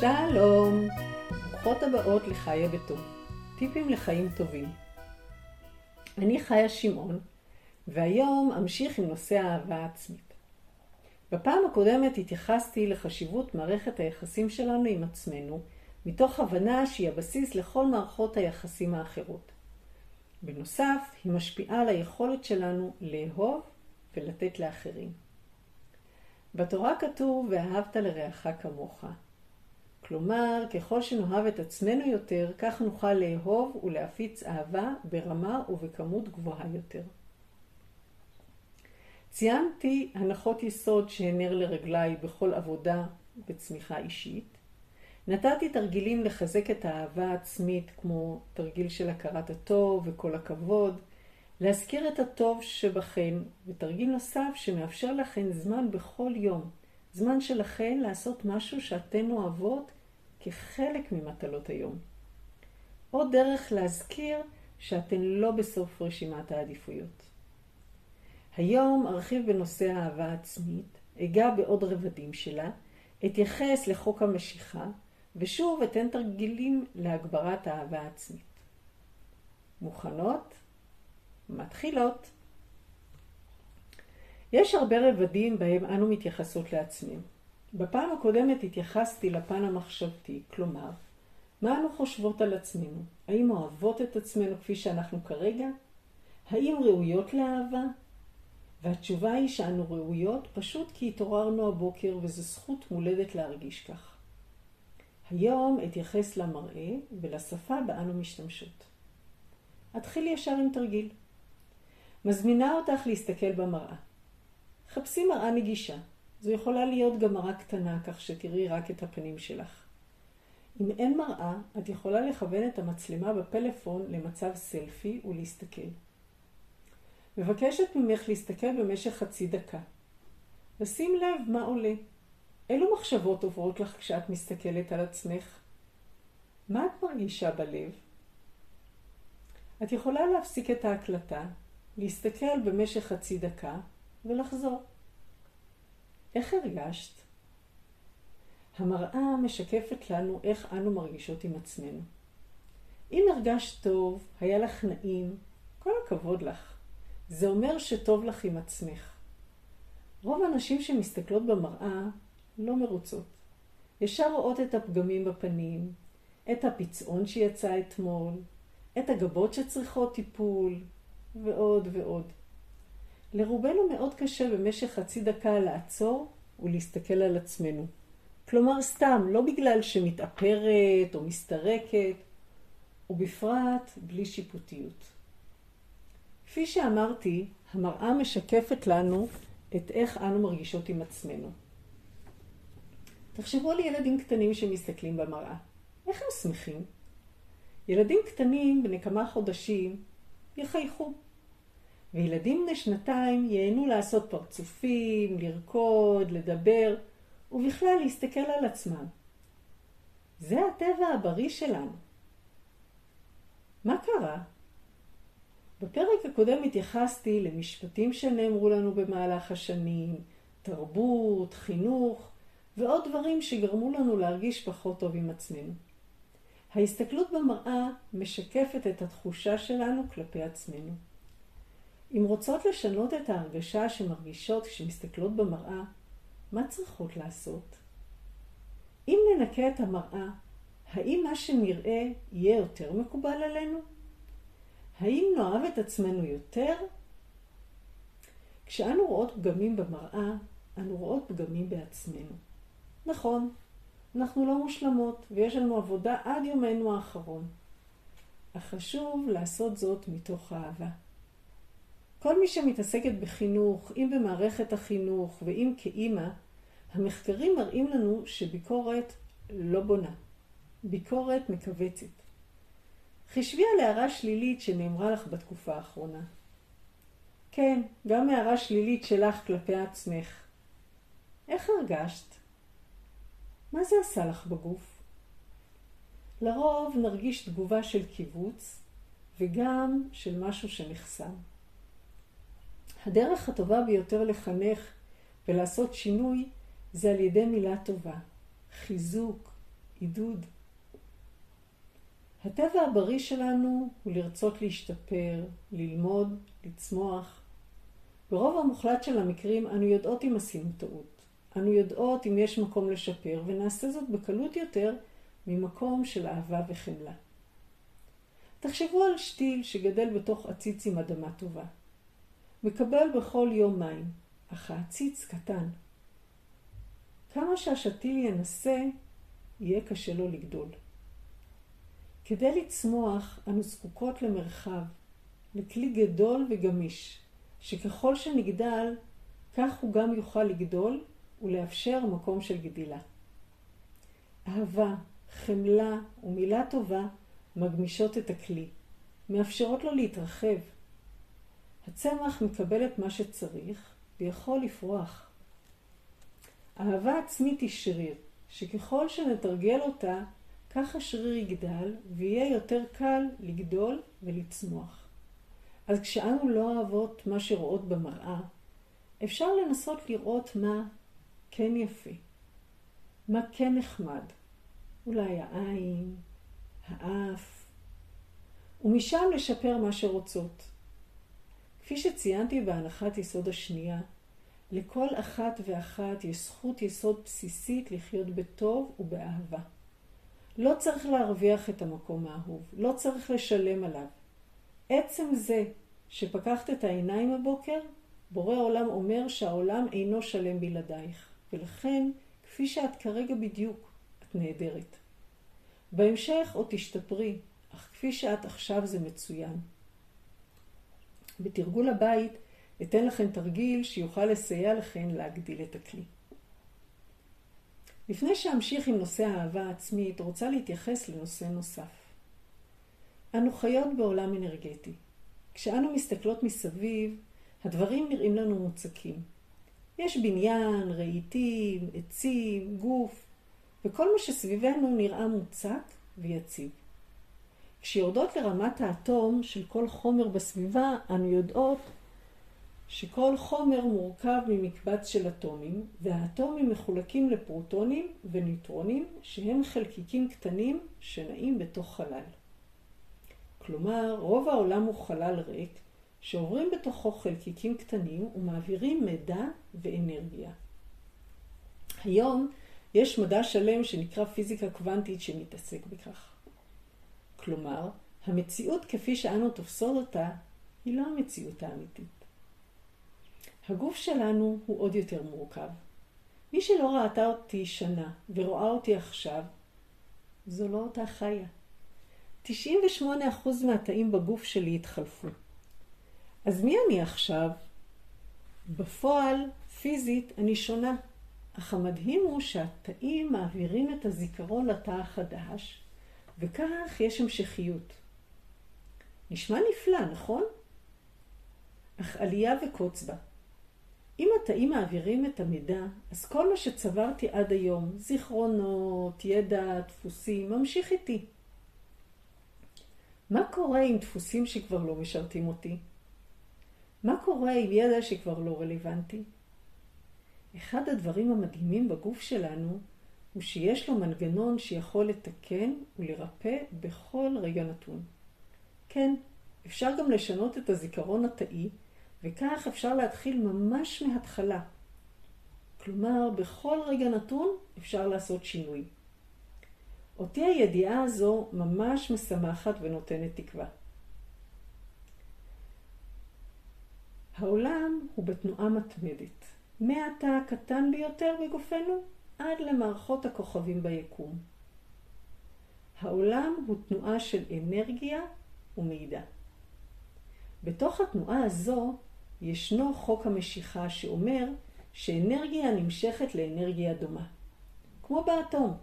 שלום, ברוכות הבאות לחיה בטוב, טיפים לחיים טובים. אני חיה שמעון, והיום אמשיך עם נושא האהבה העצמית. בפעם הקודמת התייחסתי לחשיבות מערכת היחסים שלנו עם עצמנו, מתוך הבנה שהיא הבסיס לכל מערכות היחסים האחרות. בנוסף, היא משפיעה על היכולת שלנו לאהוב ולתת לאחרים. בתורה כתוב, ואהבת לרעך כמוך. כלומר, ככל שנאהב את עצמנו יותר, כך נוכל לאהוב ולהפיץ אהבה ברמה ובכמות גבוהה יותר. ציינתי הנחות יסוד שהן נר לרגליי בכל עבודה וצמיחה אישית. נתתי תרגילים לחזק את האהבה העצמית, כמו תרגיל של הכרת הטוב וכל הכבוד, להזכיר את הטוב שבכן, ותרגיל נוסף שמאפשר לכן זמן בכל יום, זמן שלכן לעשות משהו שאתן אוהבות כחלק ממטלות היום. עוד דרך להזכיר שאתן לא בסוף רשימת העדיפויות. היום ארחיב בנושא האהבה העצמית, אגע בעוד רבדים שלה, אתייחס לחוק המשיכה, ושוב אתן תרגילים להגברת האהבה העצמית. מוכנות? מתחילות. יש הרבה רבדים בהם אנו מתייחסות לעצמנו. בפעם הקודמת התייחסתי לפן המחשבתי, כלומר, מה אנו חושבות על עצמנו? האם אוהבות את עצמנו כפי שאנחנו כרגע? האם ראויות לאהבה? והתשובה היא שאנו ראויות פשוט כי התעוררנו הבוקר וזו זכות מולדת להרגיש כך. היום אתייחס למראה ולשפה בה אנו משתמשות. אתחיל ישר עם תרגיל. מזמינה אותך להסתכל במראה. חפשי מראה נגישה. זו יכולה להיות גם מראה קטנה, כך שתראי רק את הפנים שלך. אם אין מראה, את יכולה לכוון את המצלמה בפלאפון למצב סלפי ולהסתכל. מבקשת ממך להסתכל במשך חצי דקה. ושים לב מה עולה. אילו מחשבות עוברות לך כשאת מסתכלת על עצמך? מה את מרגישה בלב? את יכולה להפסיק את ההקלטה, להסתכל במשך חצי דקה ולחזור. איך הרגשת? המראה משקפת לנו איך אנו מרגישות עם עצמנו. אם הרגשת טוב, היה לך נעים, כל הכבוד לך. זה אומר שטוב לך עם עצמך. רוב הנשים שמסתכלות במראה לא מרוצות. ישר רואות את הפגמים בפנים, את הפצעון שיצא אתמול, את הגבות שצריכות טיפול, ועוד ועוד. לרובנו מאוד קשה במשך חצי דקה לעצור ולהסתכל על עצמנו. כלומר סתם, לא בגלל שמתאפרת או מסתרקת, ובפרט בלי שיפוטיות. כפי שאמרתי, המראה משקפת לנו את איך אנו מרגישות עם עצמנו. תחשבו על ילדים קטנים שמסתכלים במראה. איך הם שמחים? ילדים קטנים בני כמה חודשים יחייכו. וילדים בני שנתיים ייהנו לעשות פרצופים, לרקוד, לדבר, ובכלל להסתכל על עצמם. זה הטבע הבריא שלנו. מה קרה? בפרק הקודם התייחסתי למשפטים שנאמרו לנו במהלך השנים, תרבות, חינוך ועוד דברים שגרמו לנו להרגיש פחות טוב עם עצמנו. ההסתכלות במראה משקפת את התחושה שלנו כלפי עצמנו. אם רוצות לשנות את ההרגשה שמרגישות כשמסתכלות במראה, מה צריכות לעשות? אם ננקה את המראה, האם מה שנראה יהיה יותר מקובל עלינו? האם נאהב את עצמנו יותר? כשאנו רואות פגמים במראה, אנו רואות פגמים בעצמנו. נכון, אנחנו לא מושלמות, ויש לנו עבודה עד יומנו האחרון. אך חשוב לעשות זאת מתוך אהבה. כל מי שמתעסקת בחינוך, אם במערכת החינוך ואם כאימא, המחקרים מראים לנו שביקורת לא בונה. ביקורת מכווצת. חישבי על הערה שלילית שנאמרה לך בתקופה האחרונה. כן, גם הערה שלילית שלך כלפי עצמך. איך הרגשת? מה זה עשה לך בגוף? לרוב נרגיש תגובה של קיבוץ וגם של משהו שנחסם. הדרך הטובה ביותר לחנך ולעשות שינוי זה על ידי מילה טובה, חיזוק, עידוד. הטבע הבריא שלנו הוא לרצות להשתפר, ללמוד, לצמוח. ברוב המוחלט של המקרים אנו יודעות אם עשינו טעות. אנו יודעות אם יש מקום לשפר, ונעשה זאת בקלות יותר ממקום של אהבה וחמלה. תחשבו על שתיל שגדל בתוך עציץ עם אדמה טובה. מקבל בכל יום מים, אך העציץ קטן. כמה שהשתיל ינסה, יהיה קשה לו לגדול. כדי לצמוח, אנו זקוקות למרחב, לכלי גדול וגמיש, שככל שנגדל, כך הוא גם יוכל לגדול ולאפשר מקום של גדילה. אהבה, חמלה ומילה טובה מגמישות את הכלי, מאפשרות לו להתרחב. הצמח מקבל את מה שצריך ויכול לפרוח. אהבה עצמית היא שריר, שככל שנתרגל אותה, כך השריר יגדל ויהיה יותר קל לגדול ולצמוח. אז כשאנו לא אוהבות מה שרואות במראה, אפשר לנסות לראות מה כן יפה, מה כן נחמד. אולי העין, האף, ומשם לשפר מה שרוצות. כפי שציינתי בהנחת יסוד השנייה, לכל אחת ואחת יש זכות יסוד בסיסית לחיות בטוב ובאהבה. לא צריך להרוויח את המקום האהוב, לא צריך לשלם עליו. עצם זה שפקחת את העיניים הבוקר, בורא עולם אומר שהעולם אינו שלם בלעדייך, ולכן, כפי שאת כרגע בדיוק, את נהדרת. בהמשך עוד תשתפרי, אך כפי שאת עכשיו זה מצוין. בתרגול הבית אתן לכם תרגיל שיוכל לסייע לכם להגדיל את הכלי. לפני שאמשיך עם נושא האהבה העצמית, רוצה להתייחס לנושא נוסף. אנו חיות בעולם אנרגטי. כשאנו מסתכלות מסביב, הדברים נראים לנו מוצקים. יש בניין, רהיטים, עצים, גוף, וכל מה שסביבנו נראה מוצק ויציב. כשיורדות לרמת האטום של כל חומר בסביבה, אנו יודעות שכל חומר מורכב ממקבץ של אטומים, והאטומים מחולקים לפרוטונים וניוטרונים, שהם חלקיקים קטנים שנעים בתוך חלל. כלומר, רוב העולם הוא חלל ריק, שעוברים בתוכו חלקיקים קטנים ומעבירים מידע ואנרגיה. היום יש מדע שלם שנקרא פיזיקה קוונטית שמתעסק בכך. כלומר, המציאות כפי שאנו תופסות אותה, היא לא המציאות האמיתית. הגוף שלנו הוא עוד יותר מורכב. מי שלא ראתה אותי שנה ורואה אותי עכשיו, זו לא אותה חיה. 98% מהתאים בגוף שלי התחלפו. אז מי אני עכשיו? בפועל, פיזית, אני שונה. אך המדהים הוא שהתאים מעבירים את הזיכרון לתא החדש, וכך יש המשכיות. נשמע נפלא, נכון? אך עלייה וקוץ בה. אם התאים מעבירים את המידע, אז כל מה שצברתי עד היום, זיכרונות, ידע, דפוסים, ממשיך איתי. מה קורה עם דפוסים שכבר לא משרתים אותי? מה קורה עם ידע שכבר לא רלוונטי? אחד הדברים המדהימים בגוף שלנו הוא שיש לו מנגנון שיכול לתקן ולרפא בכל רגע נתון. כן, אפשר גם לשנות את הזיכרון התאי, וכך אפשר להתחיל ממש מההתחלה. כלומר, בכל רגע נתון אפשר לעשות שינוי. אותי הידיעה הזו ממש משמחת ונותנת תקווה. העולם הוא בתנועה מתמדת. מהתא הקטן ביותר בגופנו עד למערכות הכוכבים ביקום. העולם הוא תנועה של אנרגיה ומידע. בתוך התנועה הזו ישנו חוק המשיכה שאומר שאנרגיה נמשכת לאנרגיה דומה. כמו באטום.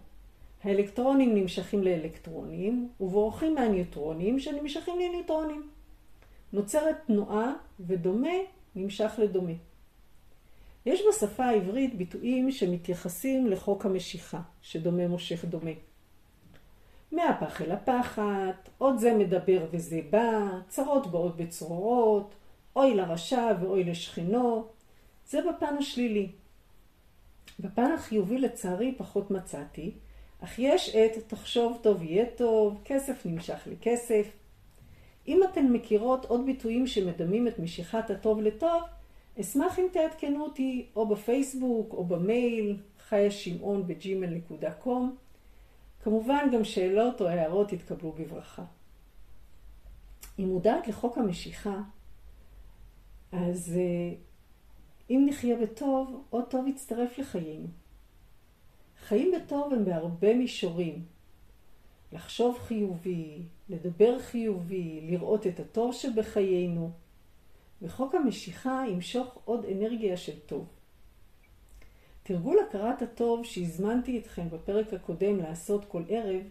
האלקטרונים נמשכים לאלקטרונים ובורחים מהניוטרונים שנמשכים לניוטרונים. נוצרת תנועה ודומה נמשך לדומה. יש בשפה העברית ביטויים שמתייחסים לחוק המשיכה, שדומה מושך דומה. מהפח אל הפחת, עוד זה מדבר וזה בא, צרות באות בצרורות, אוי לרשע ואוי לשכנו, זה בפן השלילי. בפן החיובי לצערי פחות מצאתי, אך יש את תחשוב טוב יהיה טוב, כסף נמשך לכסף. אם אתן מכירות עוד ביטויים שמדמים את משיכת הטוב לטוב, אשמח אם תעדכנו אותי או בפייסבוק או במייל חיה שמעון בג'ימל.קום. כמובן גם שאלות או הערות יתקבלו בברכה. אם מודעת לחוק המשיכה, אז אה, אם נחיה בטוב, עוד טוב יצטרף לחיינו. חיים בטוב הם בהרבה מישורים. לחשוב חיובי, לדבר חיובי, לראות את הטוב שבחיינו. וחוק המשיכה ימשוך עוד אנרגיה של טוב. תרגול הכרת הטוב שהזמנתי אתכם בפרק הקודם לעשות כל ערב,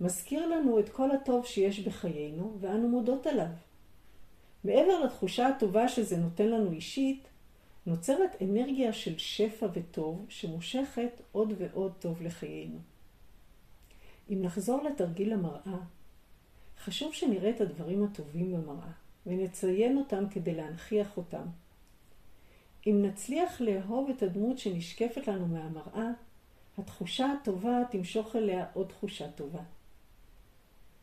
מזכיר לנו את כל הטוב שיש בחיינו, ואנו מודות עליו. מעבר לתחושה הטובה שזה נותן לנו אישית, נוצרת אנרגיה של שפע וטוב שמושכת עוד ועוד טוב לחיינו. אם נחזור לתרגיל המראה, חשוב שנראה את הדברים הטובים במראה ונציין אותם כדי להנכיח אותם. אם נצליח לאהוב את הדמות שנשקפת לנו מהמראה, התחושה הטובה תמשוך אליה עוד תחושה טובה.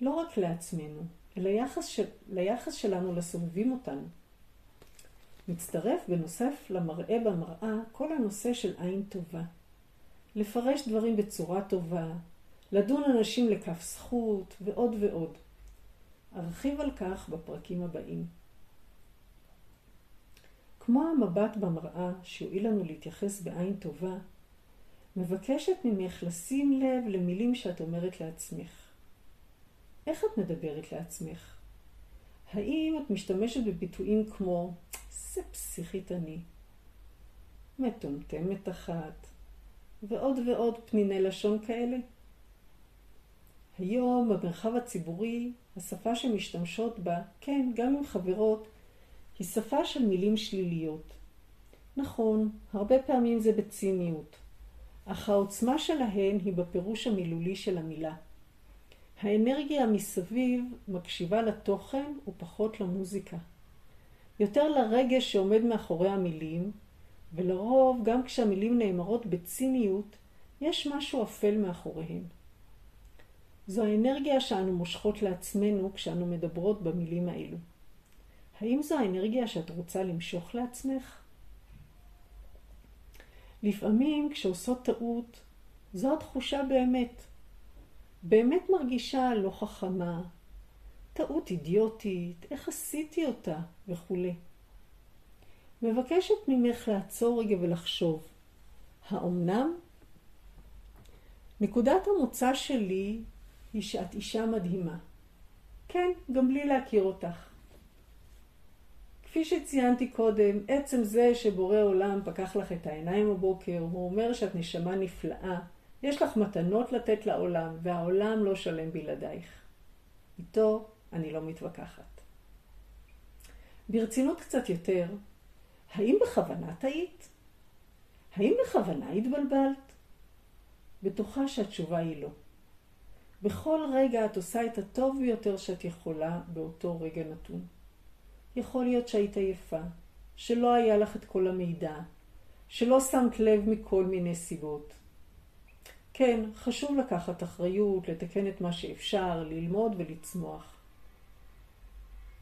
לא רק לעצמנו, אלא ליחס, של, ליחס שלנו לסובבים אותנו. מצטרף בנוסף למראה במראה כל הנושא של עין טובה. לפרש דברים בצורה טובה, לדון אנשים לכף זכות ועוד ועוד. ארחיב על כך בפרקים הבאים. כמו המבט במראה שיועיל לנו להתייחס בעין טובה, מבקשת ממך לשים לב למילים שאת אומרת לעצמך. איך את מדברת לעצמך? האם את משתמשת בביטויים כמו זה פסיכית אני, מטומטמת אחת, ועוד ועוד פניני לשון כאלה? היום במרחב הציבורי, השפה שמשתמשות בה, כן, גם עם חברות, היא שפה של מילים שליליות. נכון, הרבה פעמים זה בציניות, אך העוצמה שלהן היא בפירוש המילולי של המילה. האנרגיה מסביב מקשיבה לתוכן ופחות למוזיקה. יותר לרגש שעומד מאחורי המילים, ולרוב גם כשהמילים נאמרות בציניות, יש משהו אפל מאחוריהן. זו האנרגיה שאנו מושכות לעצמנו כשאנו מדברות במילים האלו. האם זו האנרגיה שאת רוצה למשוך לעצמך? לפעמים כשעושות טעות, זו התחושה באמת. באמת מרגישה לא חכמה, טעות אידיוטית, איך עשיתי אותה וכולי. מבקשת ממך לעצור רגע ולחשוב, האומנם? נקודת המוצא שלי היא שאת אישה מדהימה. כן, גם בלי להכיר אותך. כפי שציינתי קודם, עצם זה שבורא עולם פקח לך את העיניים בבוקר, הוא אומר שאת נשמה נפלאה, יש לך מתנות לתת לעולם, והעולם לא שלם בלעדייך. איתו אני לא מתווכחת. ברצינות קצת יותר, האם בכוונה טעית? האם בכוונה התבלבלת? בטוחה שהתשובה היא לא. בכל רגע את עושה את הטוב ביותר שאת יכולה באותו רגע נתון. יכול להיות שהיית עייפה, שלא היה לך את כל המידע, שלא שמת לב מכל מיני סיבות. כן, חשוב לקחת אחריות, לתקן את מה שאפשר, ללמוד ולצמוח.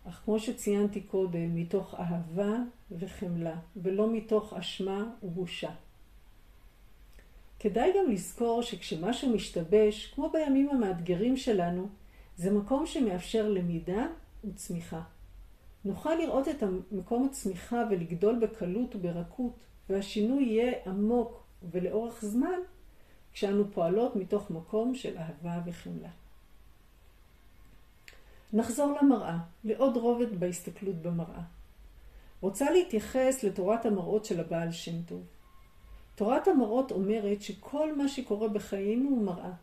אך כמו שציינתי קודם, מתוך אהבה וחמלה, ולא מתוך אשמה ובושה. כדאי גם לזכור שכשמשהו משתבש, כמו בימים המאתגרים שלנו, זה מקום שמאפשר למידה וצמיחה. נוכל לראות את מקום הצמיחה ולגדול בקלות וברכות, והשינוי יהיה עמוק ולאורך זמן, כשאנו פועלות מתוך מקום של אהבה וחמלה. נחזור למראה, לעוד רובד בהסתכלות במראה. רוצה להתייחס לתורת המראות של הבעל שם טוב. תורת המראות אומרת שכל מה שקורה בחיינו הוא מראה.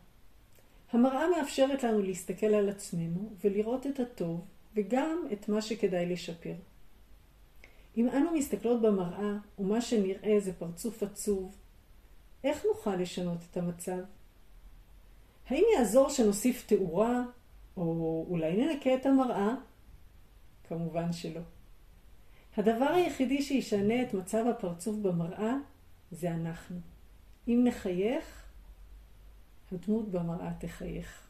המראה מאפשרת לנו להסתכל על עצמנו ולראות את הטוב וגם את מה שכדאי לשפר. אם אנו מסתכלות במראה ומה שנראה זה פרצוף עצוב, איך נוכל לשנות את המצב? האם יעזור שנוסיף תאורה, או אולי ננקה את המראה? כמובן שלא. הדבר היחידי שישנה את מצב הפרצוף במראה זה אנחנו. אם נחייך, הדמות במראה תחייך.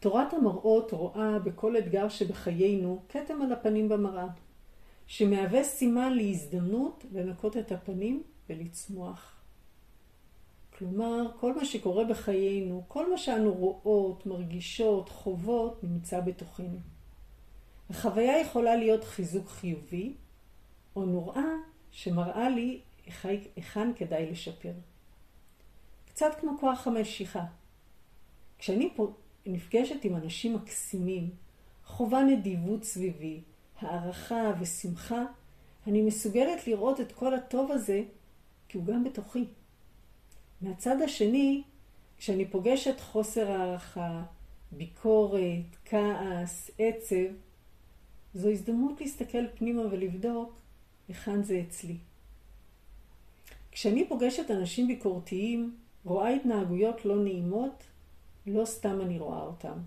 תורת המראות רואה בכל אתגר שבחיינו כתם על הפנים במראה, שמהווה סימן להזדמנות לנקות את הפנים ולצמוח. כלומר, כל מה שקורה בחיינו, כל מה שאנו רואות, מרגישות, חוות, נמצא בתוכנו. החוויה יכולה להיות חיזוק חיובי, או נוראה שמראה לי היכן כדאי לשפר. קצת כמו כוח המשיכה. כשאני פה נפגשת עם אנשים מקסימים, חובה נדיבות סביבי, הערכה ושמחה, אני מסוגלת לראות את כל הטוב הזה, כי הוא גם בתוכי. מהצד השני, כשאני פוגשת חוסר הערכה, ביקורת, כעס, עצב, זו הזדמנות להסתכל פנימה ולבדוק היכן זה אצלי. כשאני פוגשת אנשים ביקורתיים, רואה התנהגויות לא נעימות, לא סתם אני רואה אותם,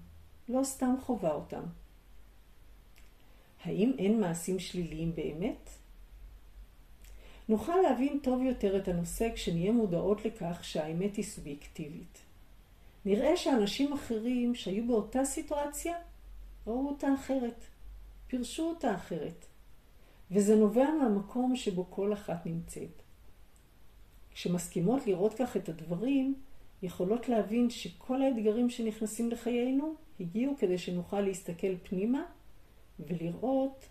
לא סתם חווה אותם. האם אין מעשים שליליים באמת? נוכל להבין טוב יותר את הנושא כשנהיה מודעות לכך שהאמת היא סובייקטיבית. נראה שאנשים אחרים שהיו באותה סיטואציה ראו אותה אחרת, פירשו אותה אחרת, וזה נובע מהמקום שבו כל אחת נמצאת. כשמסכימות לראות כך את הדברים, יכולות להבין שכל האתגרים שנכנסים לחיינו הגיעו כדי שנוכל להסתכל פנימה ולראות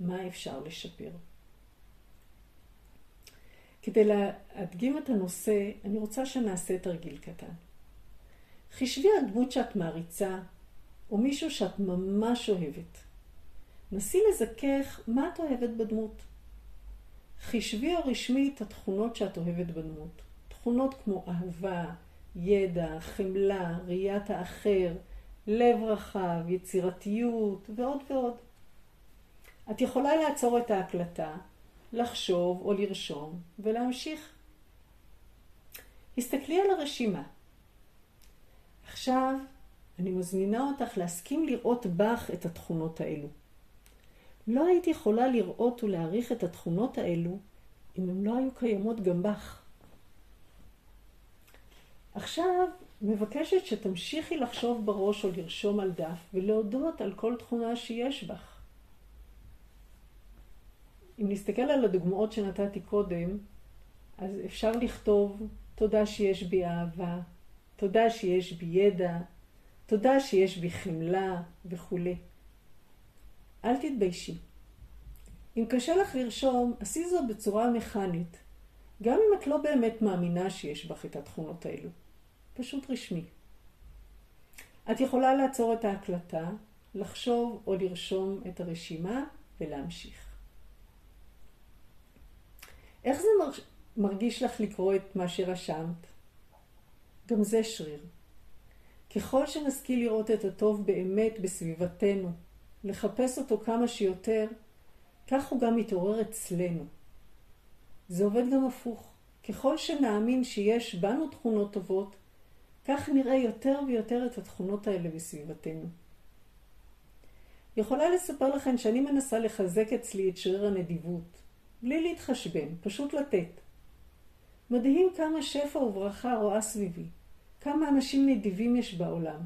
מה אפשר לשפר. כדי להדגים את הנושא, אני רוצה שנעשה תרגיל קטן. חישבי על דמות שאת מעריצה, או מישהו שאת ממש אוהבת. נסי לזכך מה את אוהבת בדמות. חישבי או רשמי את התכונות שאת אוהבת בדמות. תכונות כמו אהבה, ידע, חמלה, ראיית האחר, לב רחב, יצירתיות ועוד ועוד. את יכולה לעצור את ההקלטה, לחשוב או לרשום ולהמשיך. הסתכלי על הרשימה. עכשיו אני מזמינה אותך להסכים לראות בך את התכונות האלו. לא היית יכולה לראות ולהעריך את התכונות האלו אם הן לא היו קיימות גם בך. עכשיו מבקשת שתמשיכי לחשוב בראש או לרשום על דף ולהודות על כל תכונה שיש בך. אם נסתכל על הדוגמאות שנתתי קודם, אז אפשר לכתוב תודה שיש בי אהבה, תודה שיש בי ידע, תודה שיש בי חמלה וכולי. אל תתביישי. אם קשה לך לרשום, עשי זאת בצורה מכנית, גם אם את לא באמת מאמינה שיש בך את התכונות האלו. פשוט רשמי. את יכולה לעצור את ההקלטה, לחשוב או לרשום את הרשימה ולהמשיך. איך זה מרגיש לך לקרוא את מה שרשמת? גם זה שריר. ככל שנשכיל לראות את הטוב באמת בסביבתנו, לחפש אותו כמה שיותר, כך הוא גם מתעורר אצלנו. זה עובד גם הפוך. ככל שנאמין שיש בנו תכונות טובות, כך נראה יותר ויותר את התכונות האלה בסביבתנו. יכולה לספר לכם שאני מנסה לחזק אצלי את שריר הנדיבות, בלי להתחשבן, פשוט לתת. מדהים כמה שפע וברכה רואה סביבי, כמה אנשים נדיבים יש בעולם.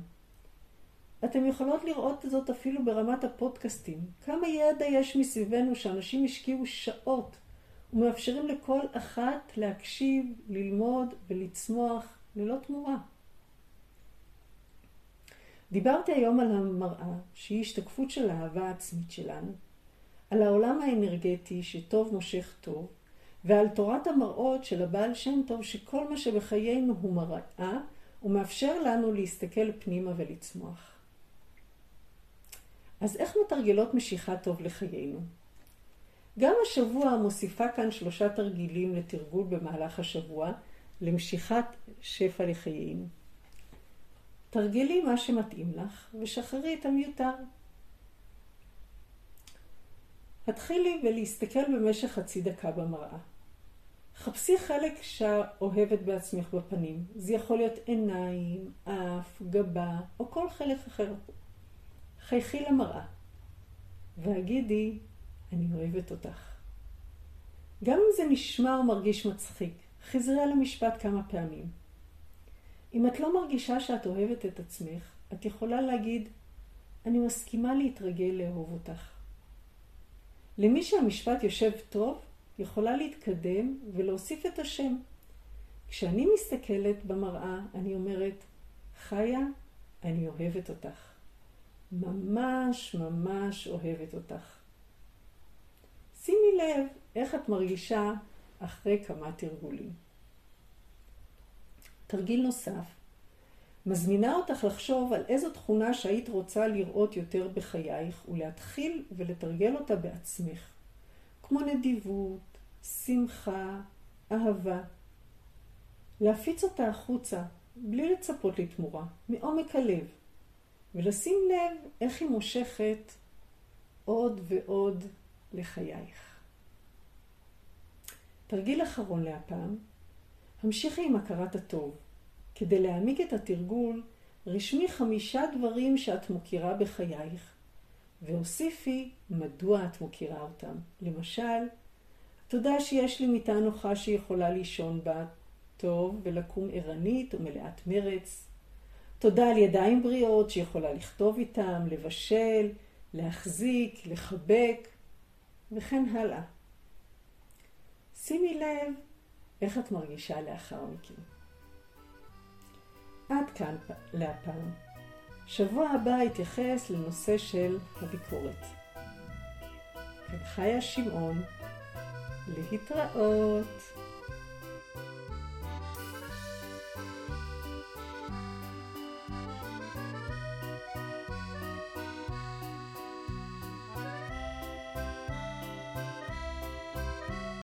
אתם יכולות לראות זאת אפילו ברמת הפודקאסטים. כמה ידע יש מסביבנו שאנשים השקיעו שעות ומאפשרים לכל אחת להקשיב, ללמוד ולצמוח ללא תמורה. דיברתי היום על המראה, שהיא השתקפות של האהבה העצמית שלנו, על העולם האנרגטי שטוב מושך טוב, ועל תורת המראות של הבעל שם טוב שכל מה שבחיינו הוא מראה, ומאפשר לנו להסתכל פנימה ולצמוח. אז איך מתרגלות משיכה טוב לחיינו? גם השבוע מוסיפה כאן שלושה תרגילים לתרגול במהלך השבוע למשיכת שפע לחיינו. תרגלי מה שמתאים לך ושחררי את המיותר. התחילי ולהסתכל במשך חצי דקה במראה. חפשי חלק שאוהבת בעצמך בפנים. זה יכול להיות עיניים, אף, גבה או כל חלק אחר. חייכי למראה והגידי, אני אוהבת אותך. גם אם זה נשמע או מרגיש מצחיק, חזרי על המשפט כמה פעמים. אם את לא מרגישה שאת אוהבת את עצמך, את יכולה להגיד, אני מסכימה להתרגל לאהוב אותך. למי שהמשפט יושב טוב, יכולה להתקדם ולהוסיף את השם. כשאני מסתכלת במראה, אני אומרת, חיה, אני אוהבת אותך. ממש ממש אוהבת אותך. שימי לב איך את מרגישה אחרי כמה תרגולים. תרגיל נוסף, מזמינה אותך לחשוב על איזו תכונה שהיית רוצה לראות יותר בחייך ולהתחיל ולתרגל אותה בעצמך, כמו נדיבות, שמחה, אהבה. להפיץ אותה החוצה, בלי לצפות לתמורה, מעומק הלב, ולשים לב איך היא מושכת עוד ועוד לחייך. תרגיל אחרון להפעם, המשיכי עם הכרת הטוב. כדי להעמיק את התרגול, רשמי חמישה דברים שאת מוכירה בחייך, והוסיפי מדוע את מוכירה אותם. למשל, תודה שיש לי מיטה נוחה שיכולה לישון בה טוב ולקום ערנית ומלאת מרץ. תודה על ידיים בריאות שיכולה לכתוב איתם, לבשל, להחזיק, לחבק, וכן הלאה. שימי לב איך את מרגישה לאחר מכן. עד כאן להפעם. שבוע הבא אתייחס לנושא של הביקורת. חיה שמעון, להתראות.